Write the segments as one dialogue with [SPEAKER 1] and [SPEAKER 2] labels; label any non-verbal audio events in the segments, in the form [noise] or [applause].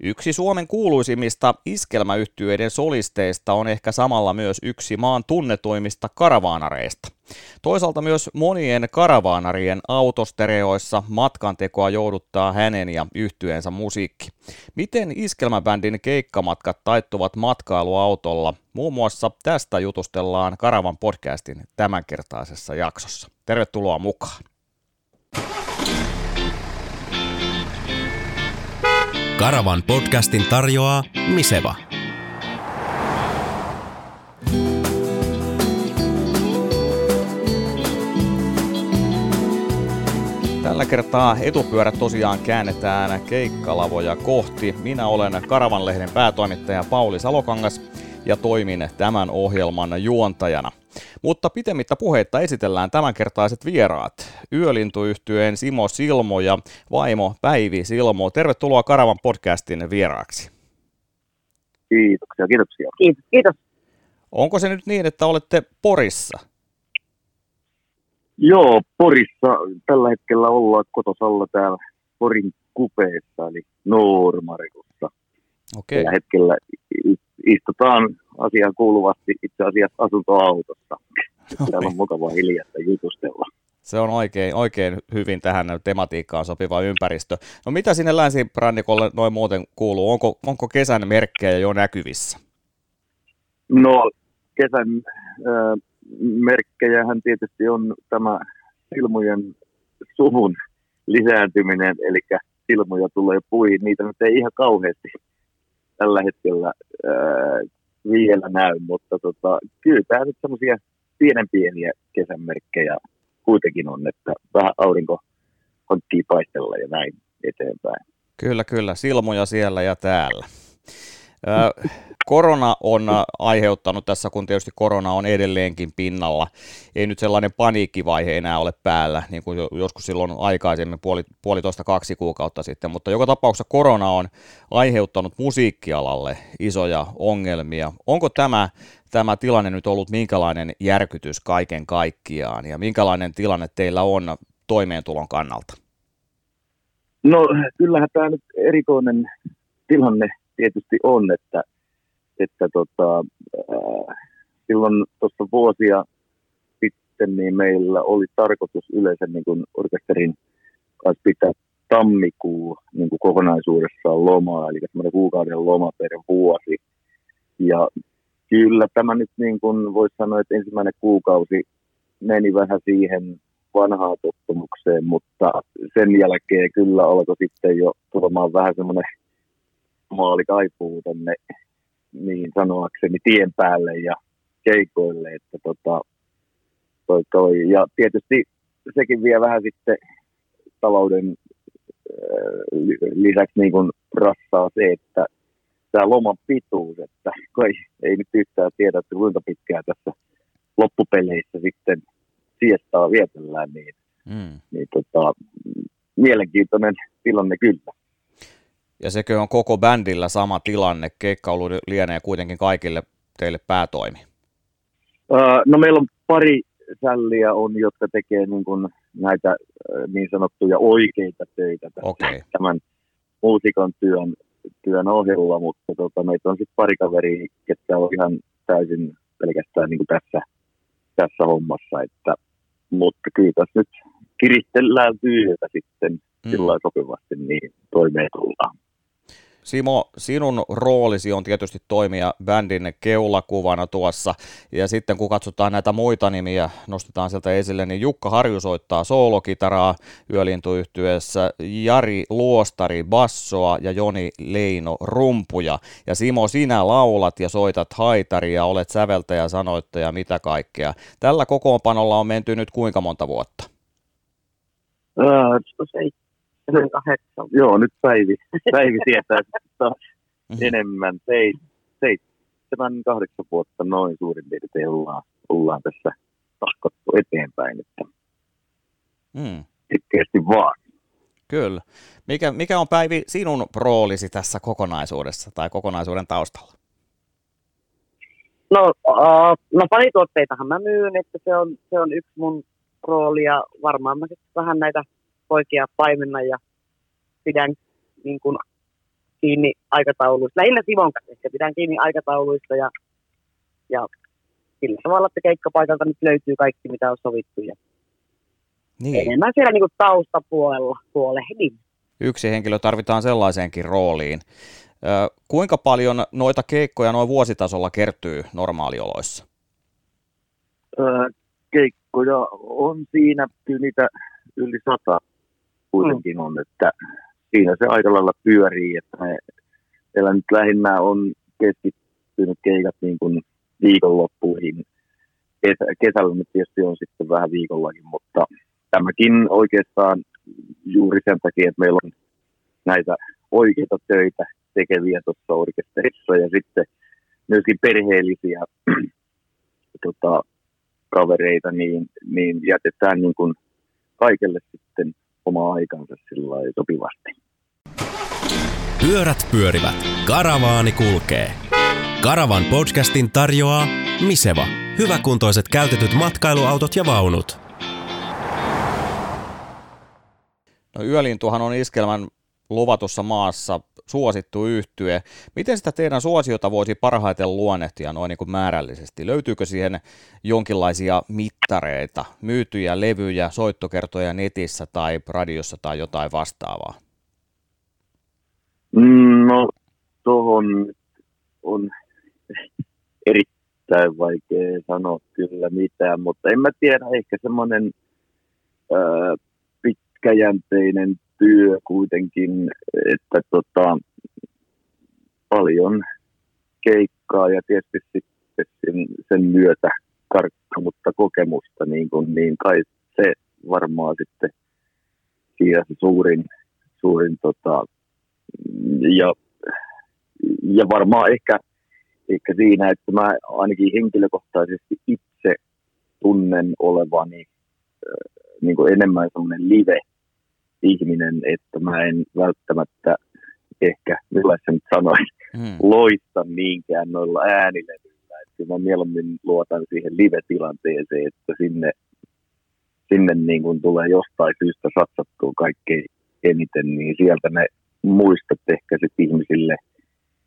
[SPEAKER 1] Yksi Suomen kuuluisimmista iskelmäyhtyeiden solisteista on ehkä samalla myös yksi maan tunnetuimmista karavaanareista. Toisaalta myös monien karavaanarien autostereoissa matkantekoa jouduttaa hänen ja yhtyeensä musiikki. Miten iskelmäbändin keikkamatkat taittuvat matkailuautolla? Muun muassa tästä jutustellaan Karavan podcastin tämänkertaisessa jaksossa. Tervetuloa mukaan.
[SPEAKER 2] Karavan podcastin tarjoaa Miseva.
[SPEAKER 1] Tällä kertaa etupyörät tosiaan käännetään keikkalavoja kohti. Minä olen Karavanlehden päätoimittaja Pauli Salokangas ja toimin tämän ohjelman juontajana. Mutta pitemmittä puheitta esitellään tämänkertaiset vieraat. Yölintuyhtyeen Simo Silmo ja vaimo Päivi Silmo. Tervetuloa Karavan podcastin vieraaksi.
[SPEAKER 3] Kiitoksia, kiitoksia.
[SPEAKER 4] Kiitos, kiitos.
[SPEAKER 1] Onko se nyt niin, että olette Porissa?
[SPEAKER 3] Joo, Porissa tällä hetkellä ollaan kotosalla täällä Porin kupeessa, eli Noormarikussa.
[SPEAKER 1] Okei.
[SPEAKER 3] Tällä hetkellä istutaan asiaan kuuluvasti itse asiassa asuntoautossa. Täällä on mukava hiljasta jutustella.
[SPEAKER 1] Se on oikein, oikein hyvin tähän tematiikkaan sopiva ympäristö. No mitä sinne länsirannikolle noin muuten kuuluu? Onko, onko kesän merkkejä jo näkyvissä?
[SPEAKER 3] No kesän äh, merkkejähän tietysti on tämä silmujen suvun lisääntyminen, eli silmuja tulee puihin. Niitä nyt ei ihan kauheasti tällä hetkellä ää, vielä näy, mutta tota, kyllä tämä nyt semmoisia pienen pieniä kesänmerkkejä kuitenkin on, että vähän aurinko hankkii paistella ja näin eteenpäin.
[SPEAKER 1] Kyllä, kyllä. Silmoja siellä ja täällä. Korona on aiheuttanut tässä, kun tietysti korona on edelleenkin pinnalla. Ei nyt sellainen paniikkivaihe enää ole päällä, niin kuin joskus silloin aikaisemmin, puoli, puolitoista kaksi kuukautta sitten, mutta joka tapauksessa korona on aiheuttanut musiikkialalle isoja ongelmia. Onko tämä, tämä tilanne nyt ollut minkälainen järkytys kaiken kaikkiaan ja minkälainen tilanne teillä on toimeentulon kannalta?
[SPEAKER 3] No kyllähän tämä nyt erikoinen tilanne tietysti on, että, että tota, äh, silloin tuossa vuosia sitten niin meillä oli tarkoitus yleensä niin kuin orkesterin kanssa pitää tammikuu niin kuin kokonaisuudessaan lomaa, eli semmoinen kuukauden loma per vuosi. Ja kyllä tämä nyt niin kuin voisi sanoa, että ensimmäinen kuukausi meni vähän siihen vanhaan tottumukseen, mutta sen jälkeen kyllä alkoi sitten jo tulemaan vähän semmoinen maali kaipuu tänne niin sanoakseni tien päälle ja keikoille, että tota, toi, toi. ja tietysti sekin vie vähän sitten talouden äh, lisäksi niin kuin rassaa se, että tämä loman pituus, että kai ei nyt yhtään tiedä, että kuinka pitkään tässä loppupeleissä sitten siestaa vietellään, niin, mm. niin tota, mielenkiintoinen tilanne kyllä.
[SPEAKER 1] Ja sekö on koko bändillä sama tilanne? Keikkaulu lienee kuitenkin kaikille teille päätoimi.
[SPEAKER 3] No meillä on pari sälliä on, jotka tekee niin kuin näitä niin sanottuja oikeita töitä tämän, okay. tämän muusikon työn, työn ohella, mutta tota, meitä on sitten pari kaveria, jotka on ihan täysin pelkästään niin kuin tässä, tässä hommassa, että, mutta kyllä tässä nyt kiristellään työtä sitten mm. sillä sopivasti, niin toimeen tullaan.
[SPEAKER 1] Simo, sinun roolisi on tietysti toimia bändin keulakuvana tuossa, ja sitten kun katsotaan näitä muita nimiä, nostetaan sieltä esille, niin Jukka Harju soittaa soolokitaraa yölintuyhtyessä, Jari Luostari bassoa ja Joni Leino rumpuja, ja Simo sinä laulat ja soitat haitaria, olet säveltäjä, sanoittaja, mitä kaikkea. Tällä kokoonpanolla on menty nyt kuinka monta vuotta?
[SPEAKER 3] Uh, 7-8. Joo, nyt Päivi, [laughs] Päivi tietää tota, mm-hmm. enemmän. Seitsemän, kahdeksan vuotta noin suurin piirtein ollaan, ollaan tässä tahkottu eteenpäin. Että mm. Sitkeästi vaan.
[SPEAKER 1] Kyllä. Mikä, mikä on Päivi sinun roolisi tässä kokonaisuudessa tai kokonaisuuden taustalla?
[SPEAKER 4] No, uh, no parituotteitahan mä myyn, että se on, se on yksi mun rooli ja varmaan mä sitten vähän näitä poikia paimennan ja pidän niin kuin kiinni aikatauluista. Lähinnä Simon kanssa pidän kiinni aikatauluista ja, ja sillä tavalla, että keikkapaikalta nyt löytyy kaikki, mitä on sovittu. Ja
[SPEAKER 1] Niin,
[SPEAKER 4] enemmän siellä niin kuin taustapuolella huolehdin.
[SPEAKER 1] yksi henkilö tarvitaan sellaiseenkin rooliin. Ö, kuinka paljon noita keikkoja noin vuositasolla kertyy normaalioloissa?
[SPEAKER 3] Ää, keikkoja on siinä, kyllä niitä yli sata kuitenkin on, että siinä se aika lailla pyörii, että me, meillä nyt lähinnä on keskittynyt keikat niin kuin viikonloppuihin. Kesä, kesällä nyt tietysti on sitten vähän viikollakin, mutta tämäkin oikeastaan juuri sen takia, että meillä on näitä oikeita töitä tekeviä tuossa orkesterissa ja sitten myöskin perheellisiä [clears throat] tota, kavereita, niin, niin jätetään niin kuin kaikelle sitten oma aikansa sillä lailla sopivasti.
[SPEAKER 2] Pyörät pyörivät, karavaani kulkee. Karavan podcastin tarjoaa Miseva. Hyväkuntoiset käytetyt matkailuautot ja vaunut.
[SPEAKER 1] No Yölintuhan on iskelmän luvatussa maassa suosittu yhtye. Miten sitä teidän suosiota voisi parhaiten luonnehtia noin niin kuin määrällisesti? Löytyykö siihen jonkinlaisia mittareita, myytyjä levyjä, soittokertoja netissä tai radiossa tai jotain vastaavaa?
[SPEAKER 3] No, tuohon on erittäin vaikea sanoa kyllä mitään, mutta en mä tiedä, ehkä semmoinen ää, pitkäjänteinen työ kuitenkin, että tota, paljon keikkaa ja tietysti sitten sen, sen myötä karttunutta kokemusta, niin, kun, niin kai se varmaan sitten siinä se suurin, suurin tota, ja, ja varmaan ehkä, ehkä siinä, että mä ainakin henkilökohtaisesti itse tunnen olevani äh, niin kuin enemmän semmoinen live-ihminen, että mä en välttämättä ehkä, millä se nyt sanoisi,
[SPEAKER 1] Hmm.
[SPEAKER 3] loista niinkään noilla äänilevyillä. Että mä mieluummin luotan siihen live-tilanteeseen, että sinne, sinne niin kuin tulee jostain syystä satsattua kaikkein eniten, niin sieltä ne muistot ehkä sitten ihmisille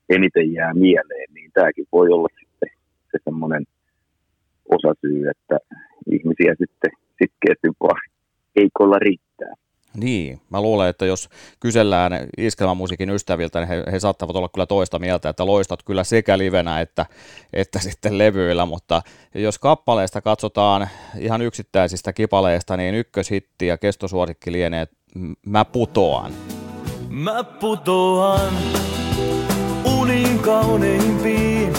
[SPEAKER 3] eniten jää mieleen, niin tämäkin voi olla sitten se semmoinen osasyy, että ihmisiä sitten sitkeästi vaan heikoilla riittää.
[SPEAKER 1] Niin, mä luulen, että jos kysellään iskelmämusiikin ystäviltä, niin he, he saattavat olla kyllä toista mieltä, että loistat kyllä sekä livenä että, että [laughs] sitten levyillä, mutta jos kappaleesta katsotaan ihan yksittäisistä kipaleista, niin ykköshitti ja kestosuosikki lienee Mä putoan.
[SPEAKER 5] Mä putoan unin kauneimpiin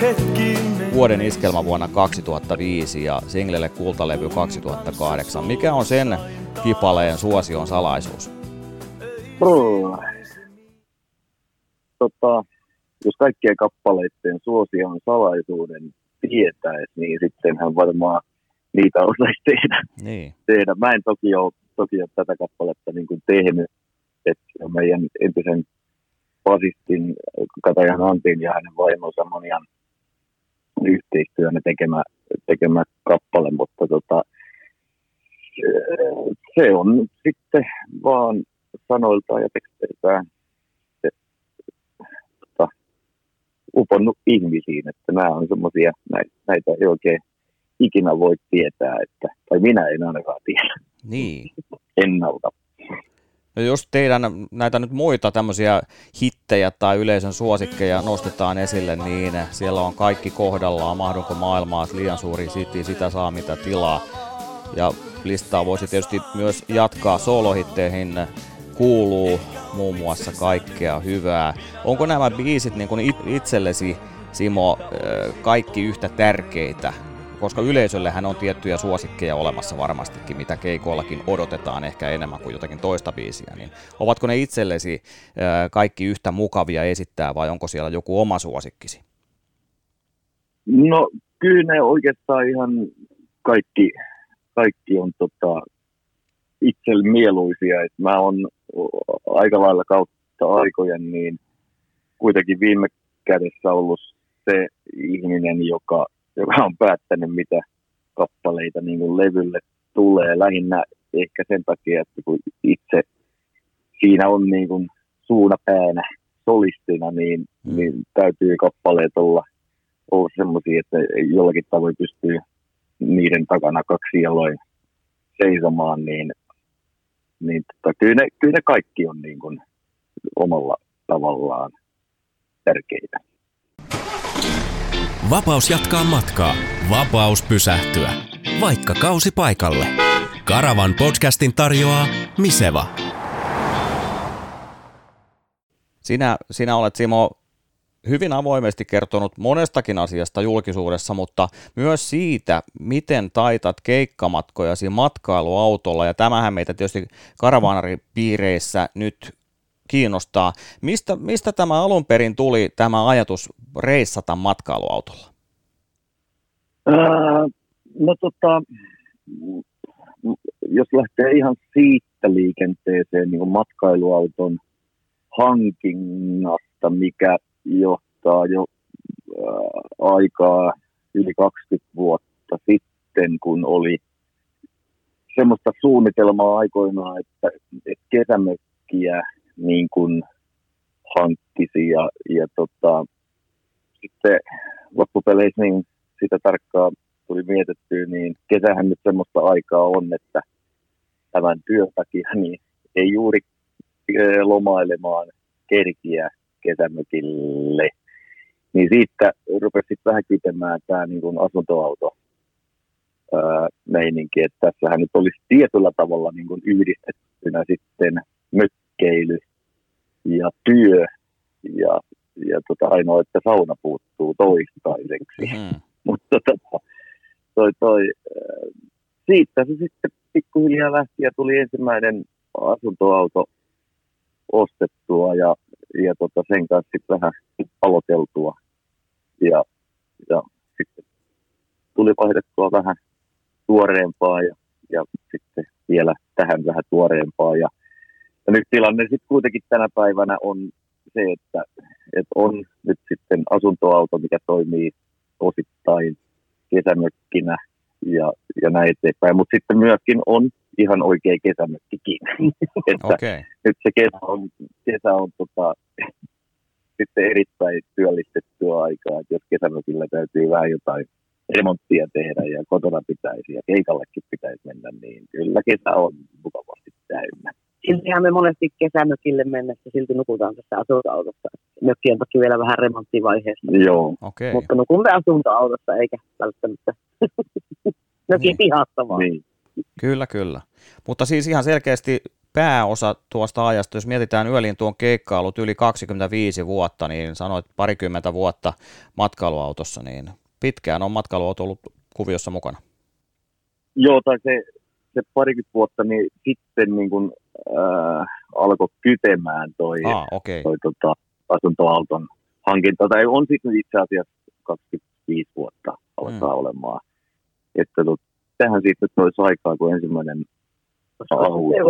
[SPEAKER 5] hetkiin.
[SPEAKER 1] Vuoden iskelmä vuonna 2005 ja singlelle kultalevy 2008. Mikä on sen kipaleen suosion salaisuus?
[SPEAKER 3] Tota, jos kaikkien kappaleiden suosion salaisuuden tietäisi, niin sittenhän varmaan niitä osaisi tehdä.
[SPEAKER 1] Niin.
[SPEAKER 3] tehdä. Mä en toki ole, toki ole tätä kappaletta niin kuin tehnyt, on meidän entisen basistin Katajan Antin ja hänen vaimonsa monian yhteistyönä tekemä, tekemä kappale, mutta tota, se- on sitten vaan sanoiltaan ja teksteiltään se, tota, uponnut ihmisiin, että nämä on semmoisia, näitä, näitä ei oikein ikinä voi tietää, että, tai minä en ainakaan tiedä
[SPEAKER 1] Niin. [laughs]
[SPEAKER 3] ennalta.
[SPEAKER 1] No jos teidän näitä nyt muita tämmöisiä hittejä tai yleisön suosikkeja nostetaan esille, niin siellä on kaikki kohdallaan, mahdonko maailmaa, liian suuri city, sitä saa mitä tilaa. Ja listaa voisi tietysti myös jatkaa solohitteihin, kuuluu muun muassa kaikkea hyvää. Onko nämä biisit niin kuin it- itsellesi, Simo, kaikki yhtä tärkeitä? Koska yleisöllähän on tiettyjä suosikkeja olemassa varmastikin, mitä keikoillakin odotetaan ehkä enemmän kuin jotakin toista biisiä. Niin ovatko ne itsellesi kaikki yhtä mukavia esittää vai onko siellä joku oma suosikkisi?
[SPEAKER 3] No kyllä ne oikeastaan ihan kaikki, kaikki on tota, itselle mieluisia. Et mä oon aika lailla kautta aikojen niin kuitenkin viime kädessä ollut se ihminen, joka, joka on päättänyt, mitä kappaleita niin kuin levylle tulee. Lähinnä ehkä sen takia, että kun itse siinä on niin kuin suuna päänä solistina, niin,
[SPEAKER 1] Mm.
[SPEAKER 3] niin täytyy kappaleet olla, olla semmoisia, että jollakin tavoin pystyy niiden takana kaksi jaloin seisomaan, niin, niin tota, kyllä, ne, kyllä ne kaikki on niin kuin omalla tavallaan tärkeitä.
[SPEAKER 2] Vapaus jatkaa matkaa. Vapaus pysähtyä. Vaikka kausi paikalle. Karavan podcastin tarjoaa Miseva.
[SPEAKER 1] Sinä, sinä olet Simo hyvin avoimesti kertonut monestakin asiasta julkisuudessa, mutta myös siitä, miten taitat keikkamatkojasi matkailuautolla, ja tämähän meitä tietysti karavaanaripiireissä nyt kiinnostaa. Mistä, mistä tämä alun perin tuli, tämä ajatus reissata matkailuautolla?
[SPEAKER 3] Ää, no tota, jos lähtee ihan siitä liikenteeseen niin matkailuauton hankinnasta, mikä johtaa jo ää, aikaa yli 20 vuotta sitten, kun oli semmoista suunnitelmaa aikoinaan, että, että kesämökkiä niin kuin hankkisi ja, ja tota, sitten loppupeleissä niin sitä tarkkaan tuli mietittyä, niin kesähän nyt semmoista aikaa on, että tämän työn takia niin ei juuri lomailemaan kerkiä kesämökille. Niin siitä rupesi sitten vähän kytemään tämä niin kuin asuntoauto meininki, että tässähän nyt olisi tietyllä tavalla niin kuin yhdistettynä sitten mökkeily ja työ ja, ja tota, ainoa, että sauna puuttuu toistaiseksi
[SPEAKER 1] Hmm. [laughs]
[SPEAKER 3] mutta tota, toi, toi, siitä se sitten pikkuhiljaa lähti ja tuli ensimmäinen asuntoauto ostettua ja, ja tota sen kanssa sitten vähän aloiteltua. Ja, ja sitten tuli vaihdettua vähän tuoreempaa ja, ja sitten vielä tähän vähän tuoreempaa. Ja, ja nyt tilanne sitten kuitenkin tänä päivänä on se, että, että on nyt sitten asuntoauto, mikä toimii osittain kesämökkinä ja, ja näin eteenpäin. Mutta sitten myöskin on ihan oikea kesämökkikin. [laughs] että
[SPEAKER 1] Okei. Okay.
[SPEAKER 3] nyt se kesä on, kesä on tota, sitten erittäin työllistettyä aikaa, että jos kesämökillä täytyy vähän jotain remonttia tehdä ja kotona pitäisi ja keikallekin pitäisi mennä, niin kyllä kesä on mukavasti täynnä.
[SPEAKER 4] Siltihän me monesti kesämökille mennessä silti nukutaan tässä asuntoautossa. Mökki on toki vielä vähän remonttivaiheessa,
[SPEAKER 3] Joo,
[SPEAKER 1] Okei.
[SPEAKER 4] mutta nukumme asuntoautossa eikä välttämättä [laughs] mökin
[SPEAKER 1] Niin.
[SPEAKER 4] pihassa vaan.
[SPEAKER 3] niin.
[SPEAKER 1] Kyllä, kyllä. Mutta siis ihan selkeästi pääosa tuosta ajasta, jos mietitään Yölin tuon keikkailut yli 25 vuotta, niin sanoit parikymmentä vuotta matkailuautossa, niin pitkään on matkailuauto ollut kuviossa mukana.
[SPEAKER 3] Joo, tai se, se parikymmentä vuotta, niin sitten niin kuin, äh, alkoi kytemään toi,
[SPEAKER 1] Ah. Okay.
[SPEAKER 3] toi tota, asuntoauton hankinta. Tai on sitten itse asiassa 25 vuotta alkaa
[SPEAKER 1] mm.
[SPEAKER 3] olemaan. Että tot, tähän siitä olisi aikaa, kun ensimmäinen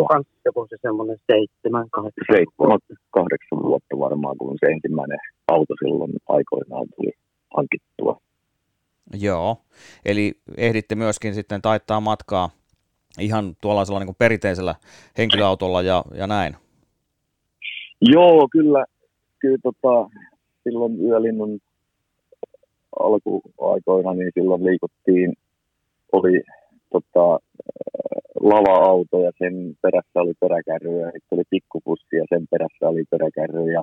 [SPEAKER 4] kans, joku se semmoinen seitsemän, kahdeksan.
[SPEAKER 3] seitsemän, kahdeksan vuotta varmaan, kun se ensimmäinen auto silloin aikoinaan tuli hankittua.
[SPEAKER 1] Joo, eli ehditte myöskin sitten taittaa matkaa ihan tuollaisella niin kuin perinteisellä henkilöautolla ja, ja näin.
[SPEAKER 3] Joo, kyllä, kyllä tota, silloin yölinnun alkuaikoina, niin silloin liikuttiin, oli tota, äh, lava-auto ja sen perässä oli peräkärry ja sitten oli pikkupussi ja sen perässä oli peräkärry ja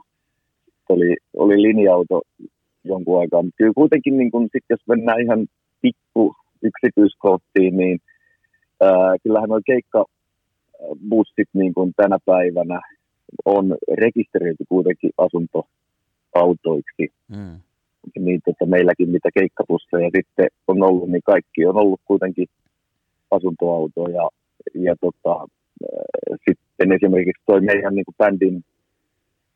[SPEAKER 3] oli, oli linja-auto jonkun aikaa. Mutta kyllä kuitenkin, niin kun, sit jos mennään ihan pikku yksityiskohtiin, niin ää, kyllähän nuo keikkabussit niin kuin tänä päivänä on rekisteröity kuitenkin asuntoautoiksi.
[SPEAKER 1] Mm.
[SPEAKER 3] Niin tota, meilläkin mitä keikkabusseja sitten on ollut, niin kaikki on ollut kuitenkin asuntoautoja. Ja tota, äh, sitten esimerkiksi toi meidän niin bändin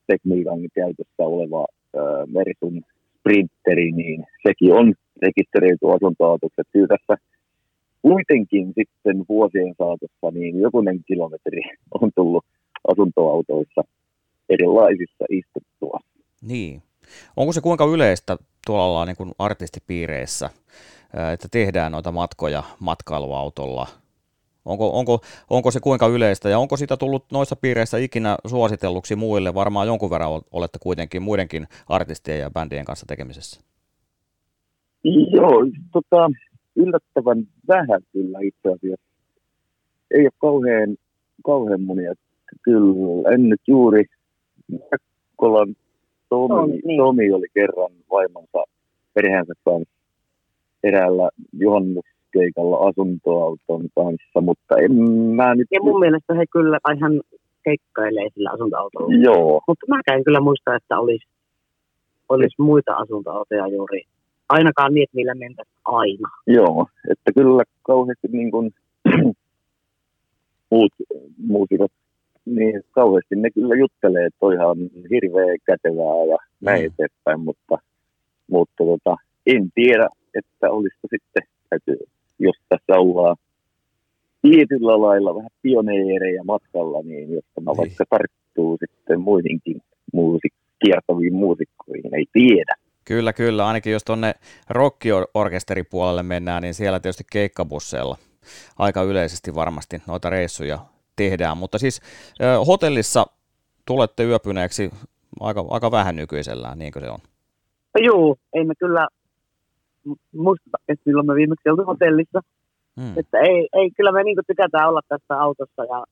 [SPEAKER 3] tekniikan käytössä oleva äh, Merisun sprinteri, niin sekin on rekisteröity asuntoautoksi. Kyllä tässä kuitenkin sitten vuosien saatossa niin jokunen kilometri [laughs] on tullut asuntoautoissa erilaisissa istuttua.
[SPEAKER 1] Niin. Onko se kuinka yleistä tuolla niin kuin artistipiireissä, ää, että tehdään noita matkoja matkailuautolla? Onko, onko, onko se kuinka yleistä ja onko sitä tullut noissa piireissä ikinä suositelluksi muille? Varmaan jonkun verran olette kuitenkin muidenkin artistien ja bändien kanssa tekemisessä.
[SPEAKER 3] Joo, tota, yllättävän vähän kyllä itse asiassa. Ei ole kauhean, kauhean monia. Kyllä, en nyt juuri. Kolan Tomi,
[SPEAKER 4] Tomi, niin.
[SPEAKER 3] Tomi oli kerran vaimonsa perheensä kanssa eräällä juhannuskeikalla asuntoauton kanssa, mutta en mä nyt...
[SPEAKER 4] Ja mun mielestä he kyllä, tai hän keikkailee sillä asuntoautolla.
[SPEAKER 3] Joo,
[SPEAKER 4] Mutta mä en kyllä muista, että olisi, olisi muita asuntoautoja juuri. Ainakaan niin, että niillä mentäisiin aina.
[SPEAKER 3] joo, että kyllä kauheasti niin kuin [clears throat] muut muusikot, niin kauheasti ne kyllä juttelee, että toihan on hirveän kätevää ja näin
[SPEAKER 1] Mm.
[SPEAKER 3] eteenpäin, mutta, mutta tota, en tiedä, että olisiko sitten, täytyy, jos tässä ollaan tietyllä lailla vähän pioneereja matkalla, niin jos tämä
[SPEAKER 1] Niin.
[SPEAKER 3] vaikka tarttuu sitten muihinkin muusik- kiertäviin muusikkoihin, ei tiedä.
[SPEAKER 1] Kyllä, kyllä. Ainakin jos tuonne rockiorkesteripuolelle mennään, niin siellä tietysti keikkabusseilla aika yleisesti varmasti noita reissuja tehdään. Mutta siis hotellissa tulette yöpyneeksi aika, aika vähän nykyisellään, niinkö se on?
[SPEAKER 4] Juu, ei me kyllä mu- muisteta, että milloin me viimeksi oltu hotellissa.
[SPEAKER 1] Hmm.
[SPEAKER 4] Että ei, ei kyllä me niin tykätään olla tässä autossa. Ja,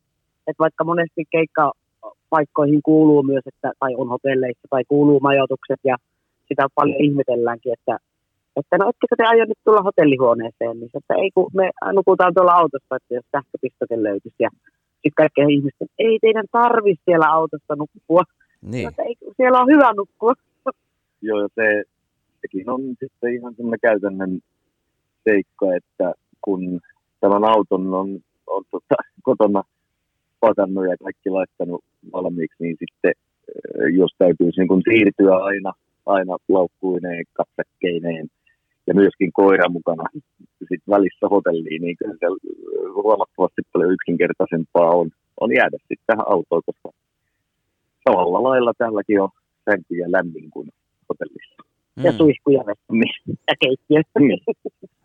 [SPEAKER 4] että vaikka monesti keikkapaikkoihin kuuluu myös, että, tai on hotelleissa, tai kuuluu majoitukset, ja sitä paljon ihmetelläänkin, että, että no ettekö te aio nyt tulla hotellihuoneeseen, niin että ei kun me nukutaan tuolla autossa, että jos sähköpistoke löytyisi. Ja sitten kaikkea ihmisten, ei teidän tarvi siellä autossa nukkua,
[SPEAKER 1] Niin,
[SPEAKER 4] että ei, siellä on hyvä nukkua.
[SPEAKER 3] Joo, se, sekin on sitten ihan semmoinen käytännön seikka, että kun tämän auton on, on tota, [laughs] kotona pakannut ja kaikki laittanut valmiiksi, niin sitten ö, jos täytyisi niin kun siirtyä aina, aina laukkuineen, kapsakkeineen ja myöskin koira mukana [laughs] sit välissä hotelliin, niin kyllä se ö, huomattavasti paljon yksinkertaisempaa on, on jäädä sitten tähän autoon, koska samalla lailla täälläkin on sänky ja lämmin kuin hotellissa.
[SPEAKER 4] Ja
[SPEAKER 1] mm.
[SPEAKER 4] suihkuja ja keittiö.
[SPEAKER 3] Niin.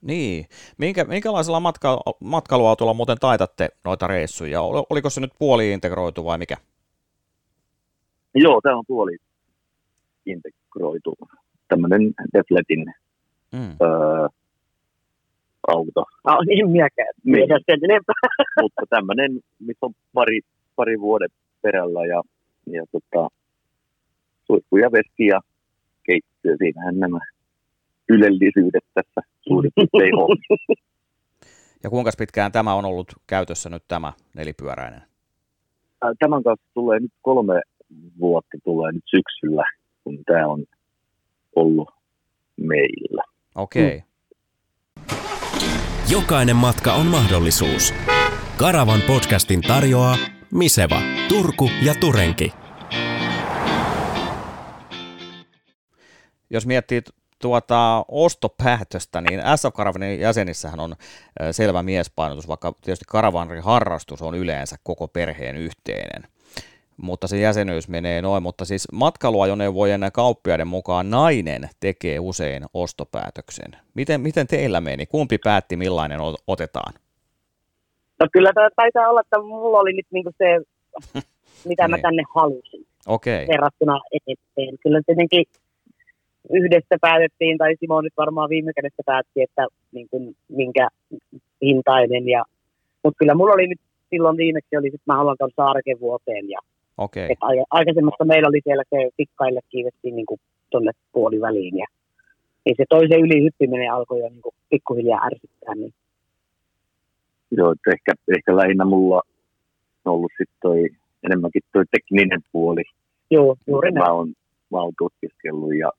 [SPEAKER 1] niin. Minkä, minkälaisella matka, matkailuautolla muuten taitatte noita reissuja? Ol- Oliko se nyt puoli integroitu vai mikä?
[SPEAKER 3] Joo, tämä on puoli integroitu tämmöinen Defletin
[SPEAKER 1] Mm.
[SPEAKER 3] öö, auto,
[SPEAKER 4] No, en minäkään
[SPEAKER 3] Niin.
[SPEAKER 4] tiedä sen enempää. [laughs]
[SPEAKER 3] mutta tämmöinen, missä on pari, pari vuoden perällä ja, ja tota, suihku ja veski ja keittiö, siinähän nämä ylellisyydet tässä suurin piirtein on. [laughs]
[SPEAKER 1] Ja kuinka pitkään tämä on ollut käytössä nyt tämä nelipyöräinen?
[SPEAKER 3] Tämän kanssa tulee nyt kolme vuotta tulee nyt syksyllä, kun tämä on ollut meillä.
[SPEAKER 1] Okei. Okay.
[SPEAKER 2] Jokainen matka on mahdollisuus. Karavan podcastin tarjoaa Miseva, Turku ja Turenki.
[SPEAKER 1] Jos miettii tuota ostopäätöstä, niin SF Caravanin jäsenissähän on selvä miespainotus, vaikka tietysti karavanin harrastus on yleensä koko perheen yhteinen. Mutta se jäsenyys menee noin, mutta siis matkailuajoneuvojen kauppiaiden mukaan nainen tekee usein ostopäätöksen. Miten, miten teillä meni? Kumpi päätti millainen otetaan?
[SPEAKER 4] No kyllä tämä taitaa olla, että mulla oli nyt niinku se, [laughs] mitä mä
[SPEAKER 1] Niin.
[SPEAKER 4] tänne halusin
[SPEAKER 1] Okei,
[SPEAKER 4] verrattuna eteenpäin. Kyllä tietenkin yhdessä päätettiin, tai Simo nyt varmaan viime kädessä päätti, että niin kuin, minkä hintainen. Ja, mutta kyllä mulla oli nyt silloin viimeksi oli, että mä haluan tuon saareken vuoteen. Ja,
[SPEAKER 1] okei.
[SPEAKER 4] et ai- aikaisemmassa meillä oli siellä se tikkaille kiivettiin niin kuin tuonne puoliväliin. Ja, niin se toisen yli hyppiminen alkoi jo niin kuin pikkuhiljaa ärsyttää. Niin
[SPEAKER 3] Joo, että ehkä, ehkä lähinnä mulla on ollut sitten toi, enemmänkin toi tekninen puoli.
[SPEAKER 4] joo, juuri näin.
[SPEAKER 3] Mä oon, mä oon tutkiskellut ja,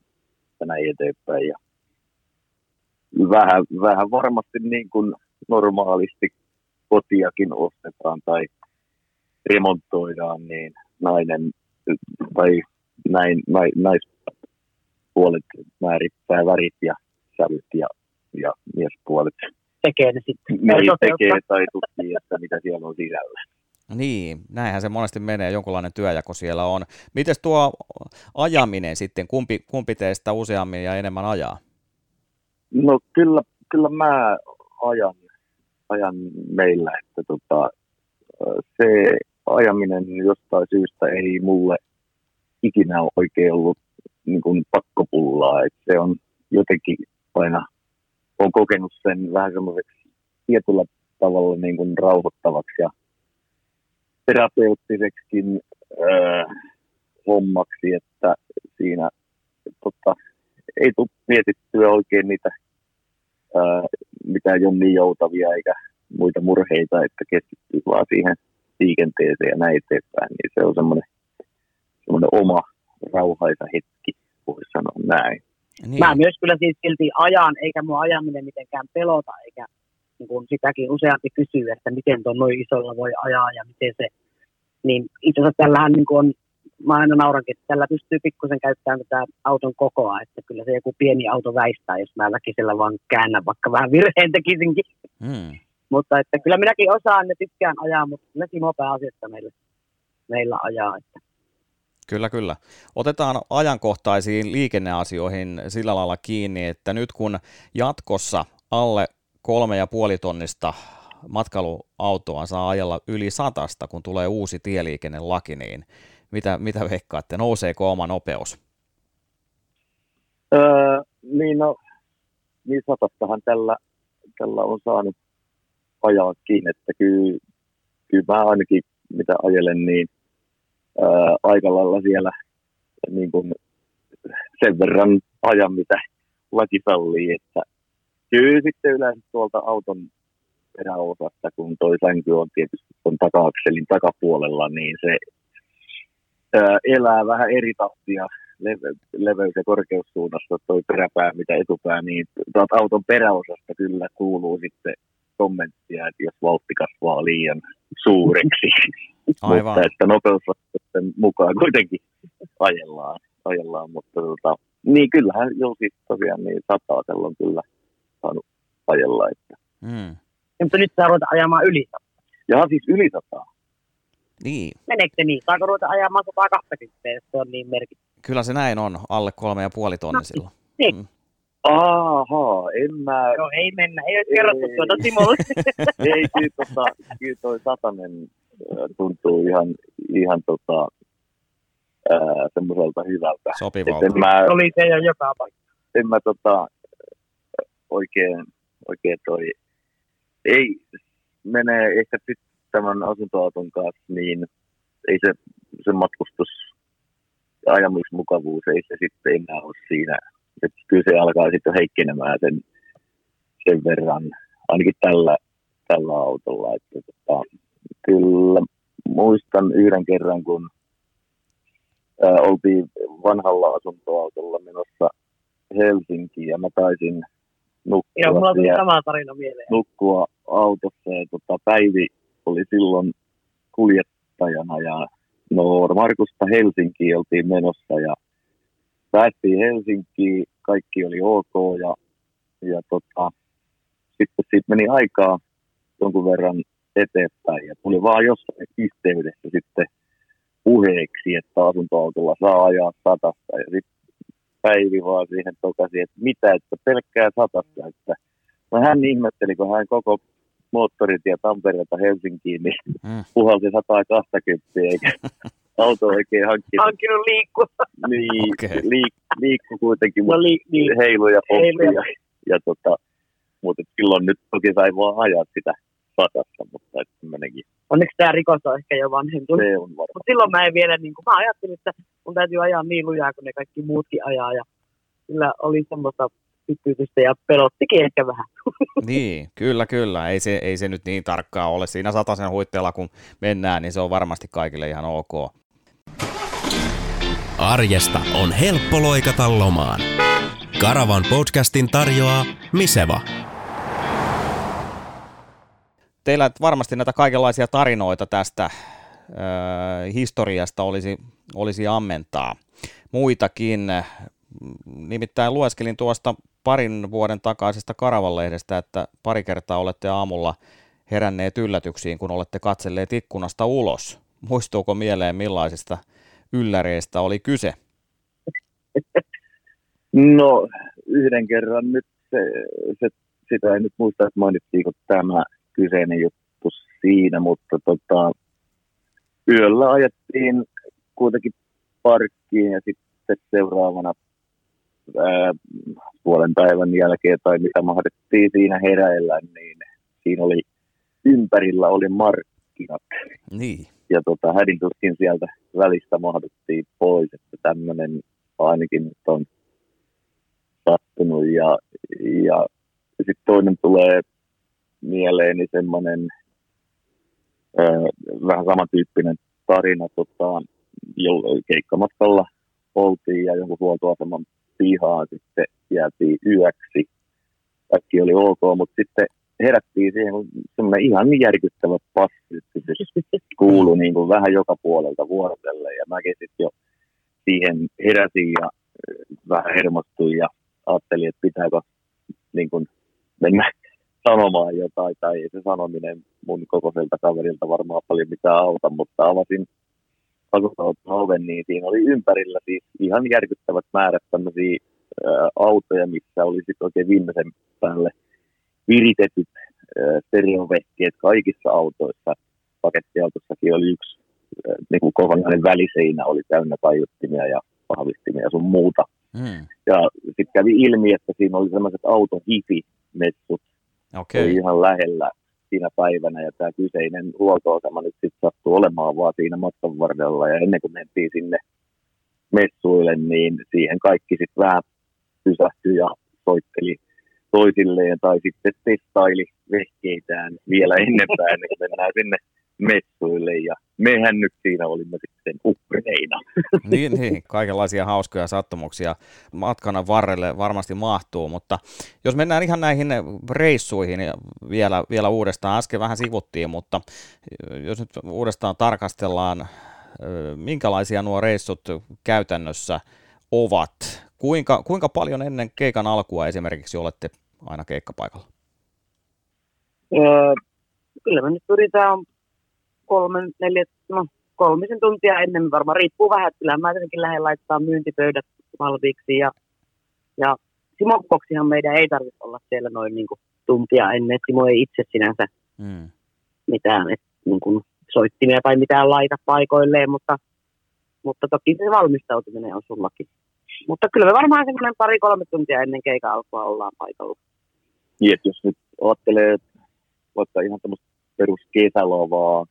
[SPEAKER 3] ja näin eteenpäin. Ja vähän, vähän varmasti niin kuin normaalisti kotiakin ostetaan tai remontoidaan, niin nainen tai näin, nai, naispuolet määrittää värit ja sävyt ja, ja miespuolet
[SPEAKER 4] tekee ne sitten.
[SPEAKER 3] ne tekee tai tutkii, että mitä siellä on sisällä.
[SPEAKER 1] Niin, näinhän se monesti menee, jonkunlainen työjako siellä on. Mites tuo ajaminen sitten, kumpi, kumpi teistä useammin ja enemmän ajaa?
[SPEAKER 3] No kyllä, kyllä mä ajan ajan meillä, että tota, se ajaminen jostain syystä ei mulle ikinä oikein ollut niin kuin pakkopullaa. Että se on jotenkin aina, on kokenut sen vähän semmoiseksi tietyllä tavalla niin kuin rauhoittavaksi ja terapeuttiseksikin öö, hommaksi, että siinä tota, ei tule mietittyä oikein niitä öö, mitään jo niin joutavia eikä muita murheita, että keskittyy vaan siihen liikenteeseen ja näin eteenpäin, niin se on semmoinen, semmoinen oma rauhaisa hetki, voisi sanoa näin.
[SPEAKER 4] Niin. Mä myös kyllä siis silti ajan, eikä mua ajaminen mitenkään pelota, eikä niin kuin sitäkin useampi kysyy, että miten tuon noin isolla voi ajaa ja miten se, niin itse asiassa tällähän niin on, mä aina naurankin, että tällä pystyy pikkusen käyttämään tätä auton kokoa, että kyllä se joku pieni auto väistää, jos mä väkisellä vaan käännän, vaikka vähän virheen tekisinkin. Hmm. mutta että kyllä minäkin osaan ja tykkään ajaa, mutta kyllä Simo pääasiassa meillä, meillä ajaa. Että.
[SPEAKER 1] Kyllä, kyllä. Otetaan ajankohtaisiin liikenneasioihin sillä lailla kiinni, että nyt kun jatkossa alle kolme ja puoli tonnista matkailuautoa saa ajella yli satasta, kun tulee uusi tieliikennelaki, niin mitä, mitä veikkaatte, nouseeko oma nopeus?
[SPEAKER 3] Öö, niin no, niin satastahan tällä, tällä on saanut ajaakin, että kyllä, kyllä mä ainakin mitä ajelen, niin ää, aika lailla siellä niin kuin sen verran ajan, mitä laki sallii, että kyllä sitten yleensä tuolta auton peräosasta, kun toi sänky on tietysti tuon takaakselin takapuolella, niin se ää, elää vähän eri tahtia leve- leveys- ja korkeussuunnassa toi peräpää, mitä etupää, niin tuolta auton peräosasta kyllä kuuluu sitten kommenttia, että jos vauhti kasvaa liian suureksi. [laughs] Aivan. mutta että nopeusrajoitusten mukaan kuitenkin ajellaan, ajellaan mutta tota, niin kyllähän jo siis tosiaan niin sataa on kyllä saanut ajella. Että.
[SPEAKER 4] Mm. Mutta nyt saa ruveta ajamaan yli sataa.
[SPEAKER 3] Jaa, siis yli sataa.
[SPEAKER 1] Niin.
[SPEAKER 4] Meneekö se niin? Saako ruveta ajamaan 120, jos se on niin merkittävä?
[SPEAKER 1] Kyllä se näin on, alle kolme ja puoli tonni no, silloin.
[SPEAKER 4] Niin. Mm.
[SPEAKER 3] Aha, en mä...
[SPEAKER 4] Joo, ei mennä, ei ole kerrottu tuota Simolle. [laughs]
[SPEAKER 3] ei, kyllä, tota, kyllä toi satanen tuntuu ihan, ihan tota, semmoiselta hyvältä.
[SPEAKER 1] Sopivalta.
[SPEAKER 4] Mä, Oli se jo joka paikka.
[SPEAKER 3] En mä tota, oikein, oikein toi, ei menee ehkä tämän asuntoauton kanssa, niin ei se, se matkustus ja ajamismukavuus ei se sitten enää ole siinä. että kyllä se alkaa sitten heikkenemään sen, sen verran, ainakin tällä, tällä autolla. Että, tota, kyllä muistan yhden kerran, kun ää, oltiin vanhalla asuntoautolla menossa Helsinkiin ja mä taisin nukkua,
[SPEAKER 4] Joo, mulla tuli sama tarina mieleen.
[SPEAKER 3] nukkua autossa ja tota, Päivi oli silloin kuljettajana ja no Markusta Helsinkiin oltiin menossa ja päästiin Helsinkiin, kaikki oli ok ja, ja tota, sitten siitä meni aikaa jonkun verran eteenpäin. Ja tuli vaan jossain yhteydessä sitten puheeksi, että asuntoautolla saa ajaa satasta. Ja sitten Päivi vaan siihen tokasi, että mitä, että pelkkää satasta. Että no hän ihmetteli, kun hän koko moottoritie Tampereelta Helsinkiin, niin mm. puhalsi 120, eikä [laughs] auto oikein hankkinut.
[SPEAKER 4] Hankkinut liikkua.
[SPEAKER 3] Niin, okay. liik, liikku kuitenkin, no, li, niin. heilu ja pompi. Ja, ja tota, mutta silloin nyt toki sai vaan ajaa sitä satasta, mutta että menekin.
[SPEAKER 4] Onneksi tämä rikos on ehkä jo vanhentunut.
[SPEAKER 3] Se on varmaan.
[SPEAKER 4] Mutta silloin mä en vielä, niin kuin, mä ajattelin, että mun täytyy ajaa niin lujaa kuin ne kaikki muutkin ajaa. Ja kyllä oli semmoista pyttytystä ja pelottikin ehkä vähän. [laughs]
[SPEAKER 1] Niin, kyllä, kyllä. Ei se, ei se nyt niin tarkkaa ole. Siinä sataisen huitteella kun mennään, niin se on varmasti kaikille ihan ok.
[SPEAKER 2] Arjesta on helppo loikata lomaan. Karavan podcastin tarjoaa Miseva.
[SPEAKER 1] Teillä varmasti näitä kaikenlaisia tarinoita tästä äh, historiasta olisi, olisi ammentaa. Muitakin, nimittäin lueskelin tuosta parin vuoden takaisesta Karavanlehdestä, että pari kertaa olette aamulla heränneet yllätyksiin, kun olette katselleet ikkunasta ulos. Muistuuko mieleen, millaisista ylläreistä oli kyse? [laughs]
[SPEAKER 3] No, yhden kerran nyt se, se sitä ei nyt muista, että mainittiinko tämä kyseinen juttu siinä, mutta tota, yöllä ajettiin kuitenkin parkkiin ja sitten seuraavana ää, puolen päivän jälkeen tai mitä mahdettiin siinä heräillä, niin siinä oli ympärillä oli markkinat.
[SPEAKER 1] Niin.
[SPEAKER 3] Ja tota, hädintuskin sieltä välistä mahduttiin pois, että tämmöinen ainakin nyt on sattunut. Ja, ja sitten toinen tulee mieleeni semmoinen vähän samantyyppinen tarina. Tota, keikkamatkalla oltiin ja jonkun huoltoaseman pihaan sitten jäätiin yöksi. Kaikki oli ok, mutta sitten herättiin siihen, kun semmoinen ihan järkyttävä passiyttys [laughs] kuului niin kuin vähän joka puolelta vuorotelle. Ja mäkin sitten jo siihen heräsin ja vähän hermostuin ja ajattelin, että pitääkö niin kuin mennä sanomaan jotain, tai ei se sanominen mun kokoiselta kaverilta varmaan paljon mitään auta, mutta avasin oven, niin siinä oli ympärillä siis ihan järkyttävät määrät tämmöisiä autoja, missä oli sitten oikein viimeisen päälle viritetyt stereovehkeet kaikissa autoissa. Pakettiautossakin oli yksi niin kuin kokonainen väliseinä oli täynnä kaiuttimia ja vahvistimia ja sun muuta. Mm. Ja sitten kävi ilmi, että siinä oli sellaiset autohifi-messut okay. oli ihan lähellä siinä päivänä ja tämä kyseinen huoltoasema nyt sitten sattui olemaan vaan siinä matkan varrella ja ennen kuin mentiin sinne messuille, niin siihen kaikki sitten vähän pysähtyi ja soitteli toisilleen tai sitten testaili vehkeitään vielä ennempää ennen kuin mennään sinne messuille ja mehän nyt siinä olimme sitten uhreina. [laughs]
[SPEAKER 1] Niin, niin, kaikenlaisia hauskoja sattumuksia matkana varrelle varmasti mahtuu, mutta jos mennään ihan näihin reissuihin vielä, vielä uudestaan, äsken vähän sivuttiin, mutta jos nyt uudestaan tarkastellaan, minkälaisia nuo reissut käytännössä ovat? Kuinka, kuinka paljon ennen keikan alkua esimerkiksi olette aina keikkapaikalla?
[SPEAKER 4] Öö, kyllä me nyt pyritään kolmen, neljä, no kolmisen tuntia ennen varmaan, riippuu vähän, että kyllä mä tietenkin lähden laittaa myyntipöydät valmiiksi ja, ja Simon Koksihan meidän ei tarvitse olla siellä noin niin kuin tuntia ennen, että Simo ei itse sinänsä mm. mitään et, niin kuin soittimia tai mitään laita paikoilleen, mutta, mutta toki se valmistautuminen on sullakin. Mutta kyllä me varmaan semmoinen pari-kolme tuntia ennen keikan alkua ollaan paikalla.
[SPEAKER 3] Niin, jos nyt ajattelee vaikka ihan tämmöistä peruskesälovaa,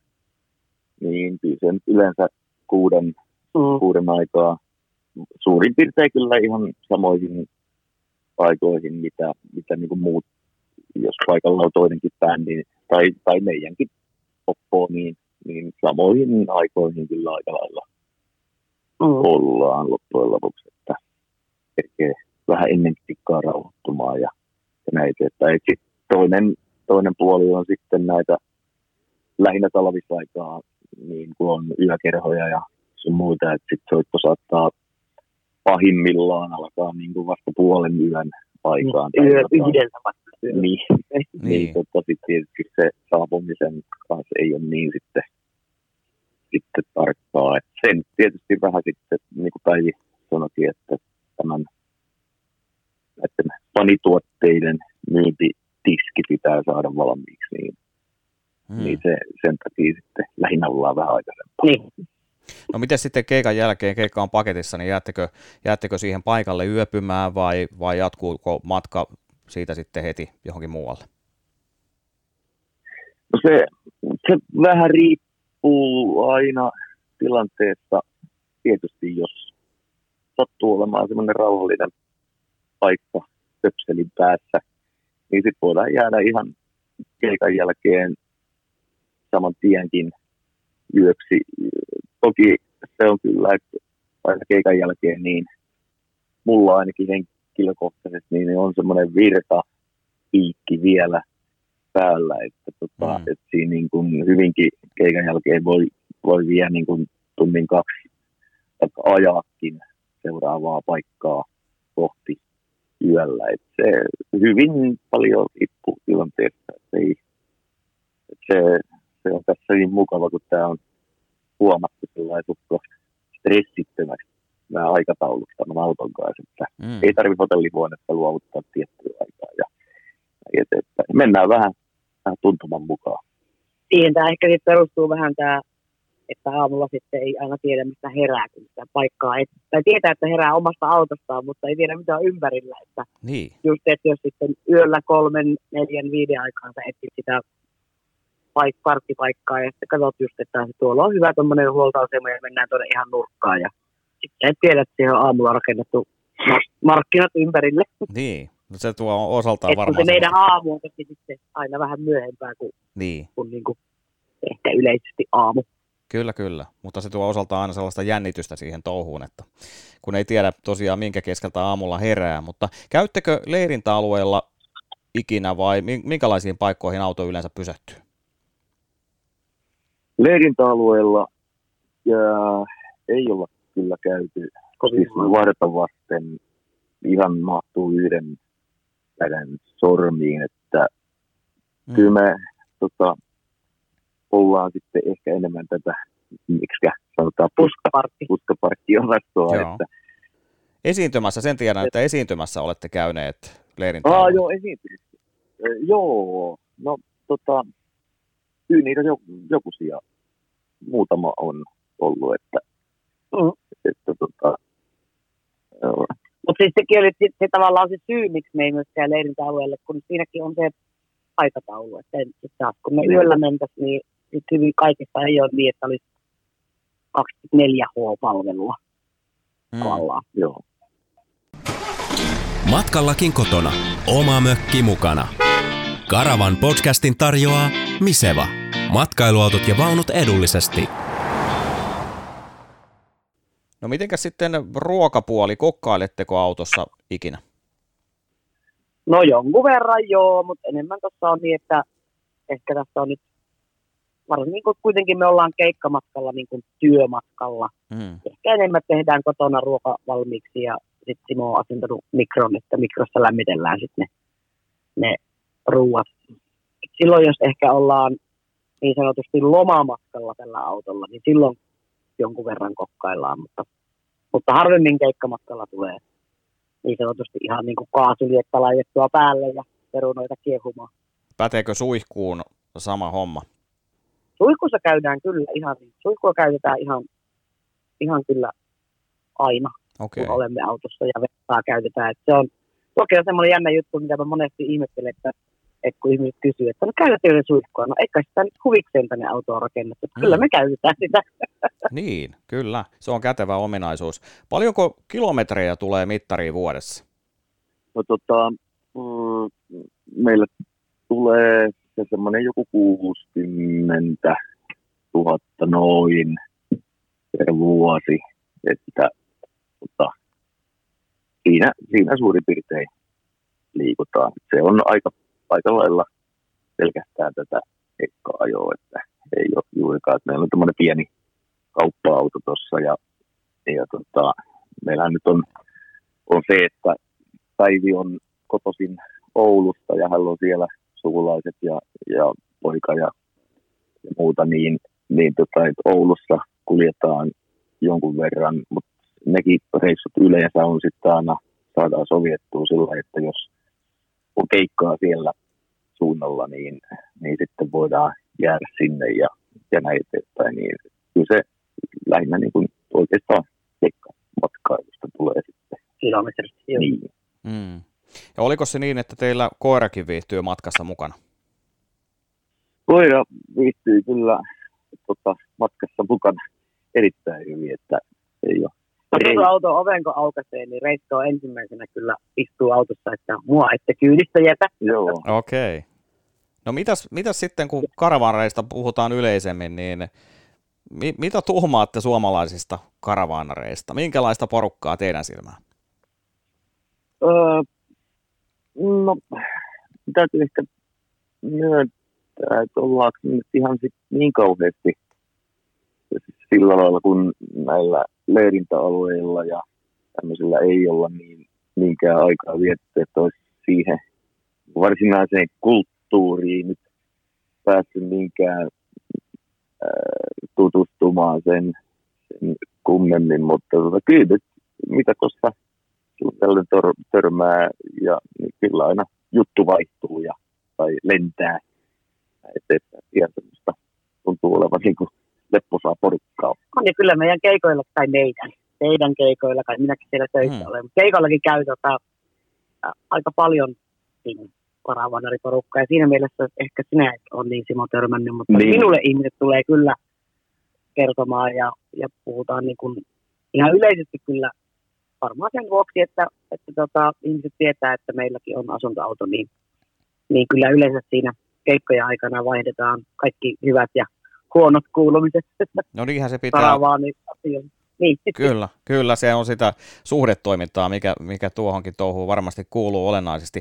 [SPEAKER 3] niin se yleensä kuuden, mm. kuuden aikaa suurin piirtein kyllä ihan samoihin aikoihin, mitä, mitä niin kuin muut, jos paikalla on toinenkin bändi tai, tai meidänkin oppo, niin, niin samoihin aikoihin kyllä aika lailla mm. ollaan loppujen lopuksi, että tekee vähän ennen pikkaa rauhoittumaan ja, ja näitä. Että et toinen, toinen puoli on sitten näitä lähinnä talvisaikaa niin kuin on yökerhoja ja sun muita, että sitten soitto saattaa pahimmillaan alkaa niin kuin vasta puolen yön aikaan.
[SPEAKER 4] Yö yhdeltä vasta.
[SPEAKER 3] Niin, niin. niin tota, sit tietysti se saapumisen kanssa ei ole niin sitten, sitten tarkkaa. Et sen tietysti vähän sitten, niin kuin Päivi sanoikin, että tämän että panituotteiden myyntitiski pitää saada valmiiksi, niin Hmm. Niin se, sen takia sitten lähinnä ollaan vähän aikaisempaa. Niin.
[SPEAKER 1] No miten sitten keikan jälkeen, keikka on paketissa, niin jäättekö, jäättekö siihen paikalle yöpymään vai, vai jatkuuko matka siitä sitten heti johonkin muualle?
[SPEAKER 3] No se, se vähän riippuu aina tilanteesta. Tietysti jos sattuu olemaan semmoinen rauhallinen paikka töpselin päässä, niin sitten voidaan jäädä ihan keikan jälkeen saman tienkin yöksi. Toki se on kyllä, että aina keikan jälkeen niin mulla ainakin henkilökohtaisesti niin on semmoinen virta piikki vielä päällä, että, tota, mm. että siinä niin kuin hyvinkin keikan jälkeen voi, voi vielä niin kuin tunnin kaksi ajaakin seuraavaa paikkaa kohti yöllä. Että se hyvin paljon riippuu tilanteesta. Että ei, että se, se on tässä niin mukava, kun tämä on huomattu sellainen stressittömäksi vähän aikataulusta tämän auton kanssa, että mm. ei tarvitse hotellihuonetta luovuttaa tiettyä aikaa ja eteenpäin. Mennään vähän vähän tuntuman mukaan.
[SPEAKER 4] Siihen tämä ehkä sit perustuu vähän tämä, että aamulla sitten ei aina tiedä, mistä herää, kun sitä paikkaa et, tai tietää, että herää omasta autostaan, mutta ei tiedä, mitä on ympärillä. Että
[SPEAKER 1] Niin,
[SPEAKER 4] just, että jos sitten yöllä kolmen, neljän, viiden aikaan sä etsit sitä paik- parkkipaikkaa ja sitten katsot just, että tuolla on hyvä tuommoinen huoltoasema ja mennään tuonne ihan nurkkaan ja sitten et tiedä, että siihen on aamulla rakennettu mar- markkinat ympärille.
[SPEAKER 1] niin. No se tuo osaltaan
[SPEAKER 4] Että kun
[SPEAKER 1] varmaan...
[SPEAKER 4] se meidän aamu on sitten aina vähän myöhempää kuin,
[SPEAKER 1] Niin,
[SPEAKER 4] kuin, niin kuin ehkä yleisesti aamu.
[SPEAKER 1] kyllä, kyllä. Mutta se tuo osaltaan aina sellaista jännitystä siihen touhuun, että kun ei tiedä tosiaan minkä keskeltä aamulla herää. Mutta käyttekö leirintäalueella ikinä vai mi- minkälaisiin paikkoihin auto yleensä pysähtyy?
[SPEAKER 3] Leirintäalueella ja ei olla kyllä käyty. Siis varta vasten ihan mahtuu yhden käden sormiin, että
[SPEAKER 1] Mm.
[SPEAKER 3] kyllä me tota, ollaan sitten ehkä enemmän tätä, miksi sanotaan puska,
[SPEAKER 4] Puskaparkki.
[SPEAKER 3] puskaparkkiosastoa,
[SPEAKER 1] Joo.
[SPEAKER 3] että
[SPEAKER 1] Esiintymässä, sen tiedän, että esiintymässä olette käyneet leirintäalueella.
[SPEAKER 3] Aa, joo, esiintymissä. Ö, Joo, no tota, kyllä niitä jo, jokuisia, muutama on ollut, että,
[SPEAKER 4] Mm.
[SPEAKER 3] että tota,
[SPEAKER 4] Mutta siis sekin oli sit, se tavallaan se syy, miksi me ei myöskään leirintäalueelle, kun siinäkin on se aikataulu. Että sit taas, kun me yöllä mentäisiin, niin sit hyvin kaikessa ei ole niin, että olisi 24 H-palvelua
[SPEAKER 1] Mm.
[SPEAKER 4] tavallaan.
[SPEAKER 3] joo.
[SPEAKER 2] Matkallakin kotona. Oma mökki mukana. Karavan podcastin tarjoaa Miseva. Matkailuautot ja vaunut edullisesti.
[SPEAKER 1] No mitenkäs sitten ruokapuoli, kokkailetteko autossa ikinä?
[SPEAKER 4] No jonkun verran joo, mutta enemmän tuossa on niin, että ehkä tässä on nyt, varsinkin kun kuitenkin me ollaan keikkamatkalla niin kuin työmatkalla.
[SPEAKER 1] Mm.
[SPEAKER 4] Ehkä enemmän tehdään kotona ruoka valmiiksi ja sitten Simo on asentanut mikron, että mikrossa lämmitellään sitten ne, ne ruuat. Silloin jos ehkä ollaan niin sanotusti lomamatkalla tällä autolla, niin silloin jonkun verran kokkaillaan, mutta, mutta harvemmin keikkamatkalla tulee niin sanotusti ihan niin kuin kaasulietta laitettua päälle ja perunoita kiehumaan.
[SPEAKER 1] Päteekö suihkuun sama homma?
[SPEAKER 4] Suihkussa käydään kyllä ihan, suihkua käytetään ihan, ihan kyllä aina,
[SPEAKER 1] Okei.
[SPEAKER 4] kun olemme autossa ja vettaa käytetään. Et se on toki on semmoinen jännä juttu, mitä mä monesti ihmettelen, että, että kun ihmiset kysyy, että no käytetäänkö suihkua? No eikä sitä nyt huvikseen tänne autoon rakennettu.
[SPEAKER 1] Mm.
[SPEAKER 4] Kyllä me käytetään sitä. [laughs]
[SPEAKER 1] Niin, kyllä. Se on kätevä ominaisuus. Paljonko kilometrejä tulee mittariin vuodessa?
[SPEAKER 3] No tota, mm, meillä tulee se semmoinen joku 60 000 noin per vuosi, että tota, siinä, siinä suurin piirtein liikutaan. Se on aika, aika lailla pelkästään tätä ekkaa jo, että ei ole juurikaan. Meillä on tämmöinen pieni kauppa-auto tuossa ja, ja tota, meillähän nyt on, on se, että Päivi on kotoisin Oulusta ja hän on siellä sukulaiset ja, ja poika ja, ja muuta, niin, niin tota, että Oulussa kuljetaan jonkun verran, mutta nekin reissut yleensä on sitten aina saadaan sovittua sillä, että jos on keikkaa siellä suunnalla, niin, niin sitten voidaan jäädä sinne ja, ja näin eteenpäin. Niin kyllä se lähinnä niin kuin oikeastaan keikkamatkailusta tulee sitten.
[SPEAKER 4] Kilometristä. Joo.
[SPEAKER 3] Niin.
[SPEAKER 1] Mm. Ja oliko se niin, että teillä koirakin viihtyy matkassa mukana?
[SPEAKER 3] Koira viihtyy kyllä tota, matkassa mukana erittäin hyvin, että ei ole.
[SPEAKER 4] Kun auto ovenko aukaisee, niin Reitto on ensimmäisenä kyllä istuu autossa, että mua ette kyydistä jätä.
[SPEAKER 3] joo.
[SPEAKER 1] Okei. No mitäs, mitäs sitten, kun karavaanareista puhutaan yleisemmin, niin mi, mitä tuhmaatte suomalaisista karavaanareista? Minkälaista porukkaa teidän silmään?
[SPEAKER 3] Öö, no, täytyy ehkä myöntää, että ollaanko nyt ihan sit niin kauheasti sillä lailla, kun näillä leirintäalueilla ja tämmöisillä ei olla niin, niinkään aikaa vietetty, että olisi siihen varsinaiseen kulttuuriin nyt päässyt niinkään ää, tutustumaan sen, sen kummemmin, mutta tota, kyllä mitä tuossa tällöin tör, törmää ja niin kyllä aina juttu vaihtuu ja, tai lentää
[SPEAKER 4] ja kyllä meidän keikoilla, tai meidän, teidän keikoilla, kai minäkin siellä töissä
[SPEAKER 1] Hmm.
[SPEAKER 4] olen, mutta keikoillakin käy tota, ä, aika paljon siinä varavanariporukkaa, ja siinä mielessä ehkä sinä et ole niin Simo törmännyt, mutta
[SPEAKER 3] Niin.
[SPEAKER 4] niin. minulle ihmiset tulee kyllä kertomaan ja, ja puhutaan niin kuin ihan yleisesti kyllä varmaan sen vuoksi, että, että tota, ihmiset tietää, että meilläkin on asuntoauto, niin, niin kyllä yleensä siinä keikkojen aikana vaihdetaan kaikki hyvät ja huonot kuulumiset
[SPEAKER 1] No niinhän se pitää,
[SPEAKER 4] karavaan niin. Niin.
[SPEAKER 1] Kyllä, kyllä se on sitä suhdetoimintaa, mikä, mikä tuohonkin touhuun varmasti kuuluu olennaisesti.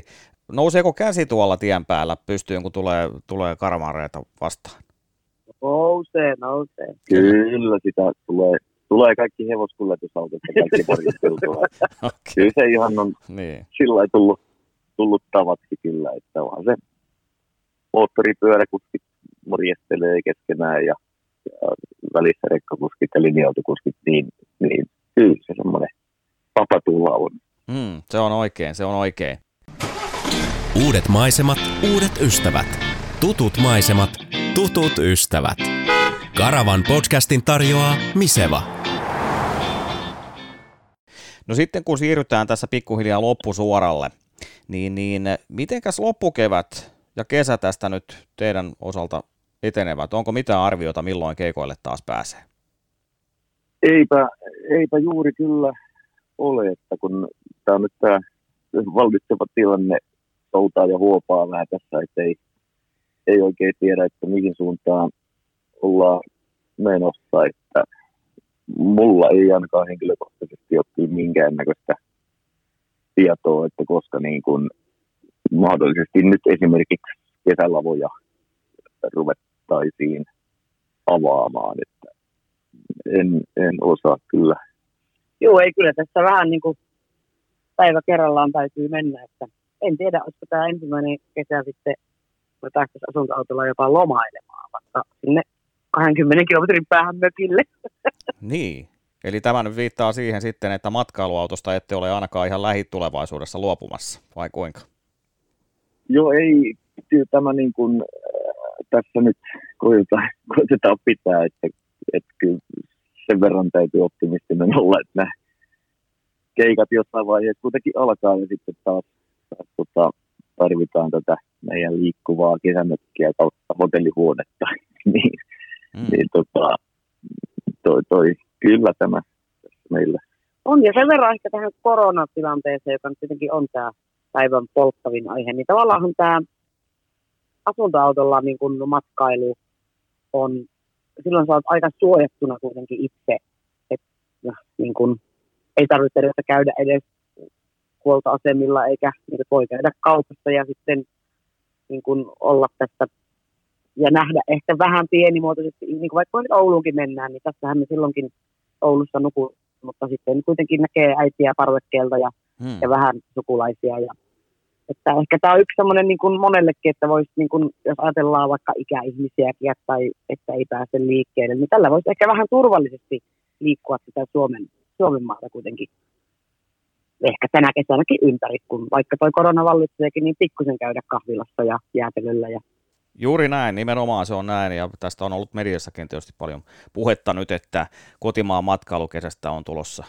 [SPEAKER 1] Nouseeko käsi tuolla tien päällä pystyyn, kun tulee, tulee karmareita vastaan?
[SPEAKER 4] Nousee, nousee.
[SPEAKER 3] Kyllä sitä tulee, tulee kaikki hevoskuljetusautot ja kaikki morjestelut tulee. [laughs]
[SPEAKER 1] Okay.
[SPEAKER 3] Kyllä se ihan on
[SPEAKER 1] Niin.
[SPEAKER 3] sillä tullut, tullut tavaksi kyllä, että onhan se moottoripyöräkuskit morjestelee keskenään ja, ja välissä rekkakuskit ja linja-autokuskit, niin, niin kyllä se semmoinen papatulla on.
[SPEAKER 1] Mm, se on oikein, se on oikein.
[SPEAKER 2] Uudet maisemat, uudet ystävät. Tutut maisemat, tutut ystävät. Karavan podcastin tarjoaa Miseva.
[SPEAKER 1] No sitten kun siirrytään tässä pikkuhiljaa loppusuoralle, niin, niin mitenkäs loppukevät ja kesä tästä nyt teidän osalta etenevät? Onko mitään arviota, milloin keikoille taas pääsee?
[SPEAKER 3] Eipä, eipä juuri kyllä ole, että kun tämä on nyt tämä vallitseva tilanne soutaa ja huopaa vähän tässä, että ei, ei oikein tiedä, että mihin suuntaan ollaan menossa, että mulla ei ainakaan henkilökohtaisesti ole kyllä minkäännäköistä tietoa, että koska niin kuin mahdollisesti nyt esimerkiksi kesälavoja ruvettaisiin avaamaan, että en, en osaa kyllä.
[SPEAKER 4] Joo, ei kyllä tässä vähän niin kuin päivä kerrallaan täytyy mennä, että en tiedä, olisiko tämä ensimmäinen kesä sitten, kun päästäisiin asuntoautolla jopa lomailemaan, vaikka sinne 20 kilometrin päähän mökille. [laughs]
[SPEAKER 1] Niin, eli tämä nyt viittaa siihen sitten, että matkailuautosta ette ole ainakaan ihan lähitulevaisuudessa luopumassa, vai kuinka?
[SPEAKER 3] Joo, ei kyllä tämä niin kuin, tässä nyt koitetaan, koitetaan pitää, että, että kyllä sen verran täytyy optimistinen olla, että nämä keikat jossain vaiheessa kuitenkin alkaa ja sitten taas, taas tota, tarvitaan tätä meidän liikkuvaa kesämökkiä kautta hotellihuonetta. [laughs] niin,
[SPEAKER 1] Mm.
[SPEAKER 3] niin tota, toi, toi, kyllä tämä tässä meillä.
[SPEAKER 4] On, ja sen verran ehkä tähän koronatilanteeseen, joka nyt tietenkin on tämä päivän polttavin aihe, niin tavallaan tämä asuntoautolla niin kun matkailu on, silloin sä oot aika suojattuna kuitenkin itse, että niin kun, ei tarvitse edes käydä edes huoltoasemilla, eikä niin voi käydä kaupassa ja sitten niin kun olla tässä ja nähdä ehkä vähän pienimuotoisesti, niin kuin vaikka nyt Ouluunkin mennään, niin tässähän me silloinkin Oulussa nuku, mutta sitten kuitenkin näkee äitiä parvekkeelta ja,
[SPEAKER 1] Hmm.
[SPEAKER 4] ja vähän sukulaisia. Ja, että ehkä tämä on yksi semmoinen niin kuin monellekin, että voisi, niin kuin, jos ajatellaan vaikka ikäihmisiäkin tai että ei pääse liikkeelle, niin tällä voisi ehkä vähän turvallisesti liikkua sitä Suomen, Suomen maata kuitenkin. Ehkä tänä kesänäkin ympäri, kun vaikka toi korona vallitseekin, niin pikkusen käydä kahvilassa ja jäätelöllä ja
[SPEAKER 1] Juuri näin, nimenomaan se on näin, ja tästä on ollut mediassakin tietysti paljon puhetta nyt, että kotimaan matkailukesästä on tulossa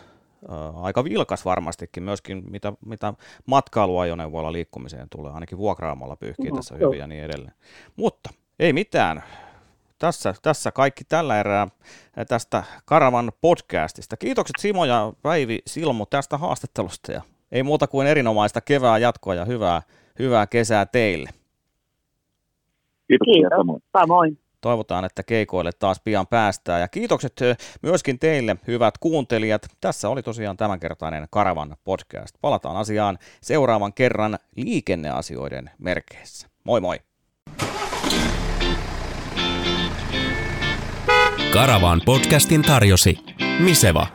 [SPEAKER 1] aika vilkas varmastikin, myöskin mitä, mitä matkailuajoneuvoilla liikkumiseen tulee, ainakin vuokraamalla pyyhkii
[SPEAKER 4] Mhm,
[SPEAKER 1] tässä
[SPEAKER 4] joo.
[SPEAKER 1] hyvin ja niin edelleen. Mutta ei mitään, tässä, tässä kaikki tällä erää tästä Karavan podcastista. Kiitokset Simo ja Päivi Silmu tästä haastattelusta, ja ei muuta kuin erinomaista kevää jatkoa ja hyvää, hyvää kesää teille.
[SPEAKER 3] Kiitoksia
[SPEAKER 4] Kiitos.
[SPEAKER 3] samoin.
[SPEAKER 4] samoin.
[SPEAKER 1] Toivotaan, että keikoille taas pian päästään. Ja kiitokset ö, myöskin teille, hyvät kuuntelijat. Tässä oli tosiaan tämänkertainen Karavan podcast. Palataan asiaan seuraavan kerran liikenneasioiden merkeissä. Moi moi!
[SPEAKER 2] Karavan podcastin tarjosi Miseva.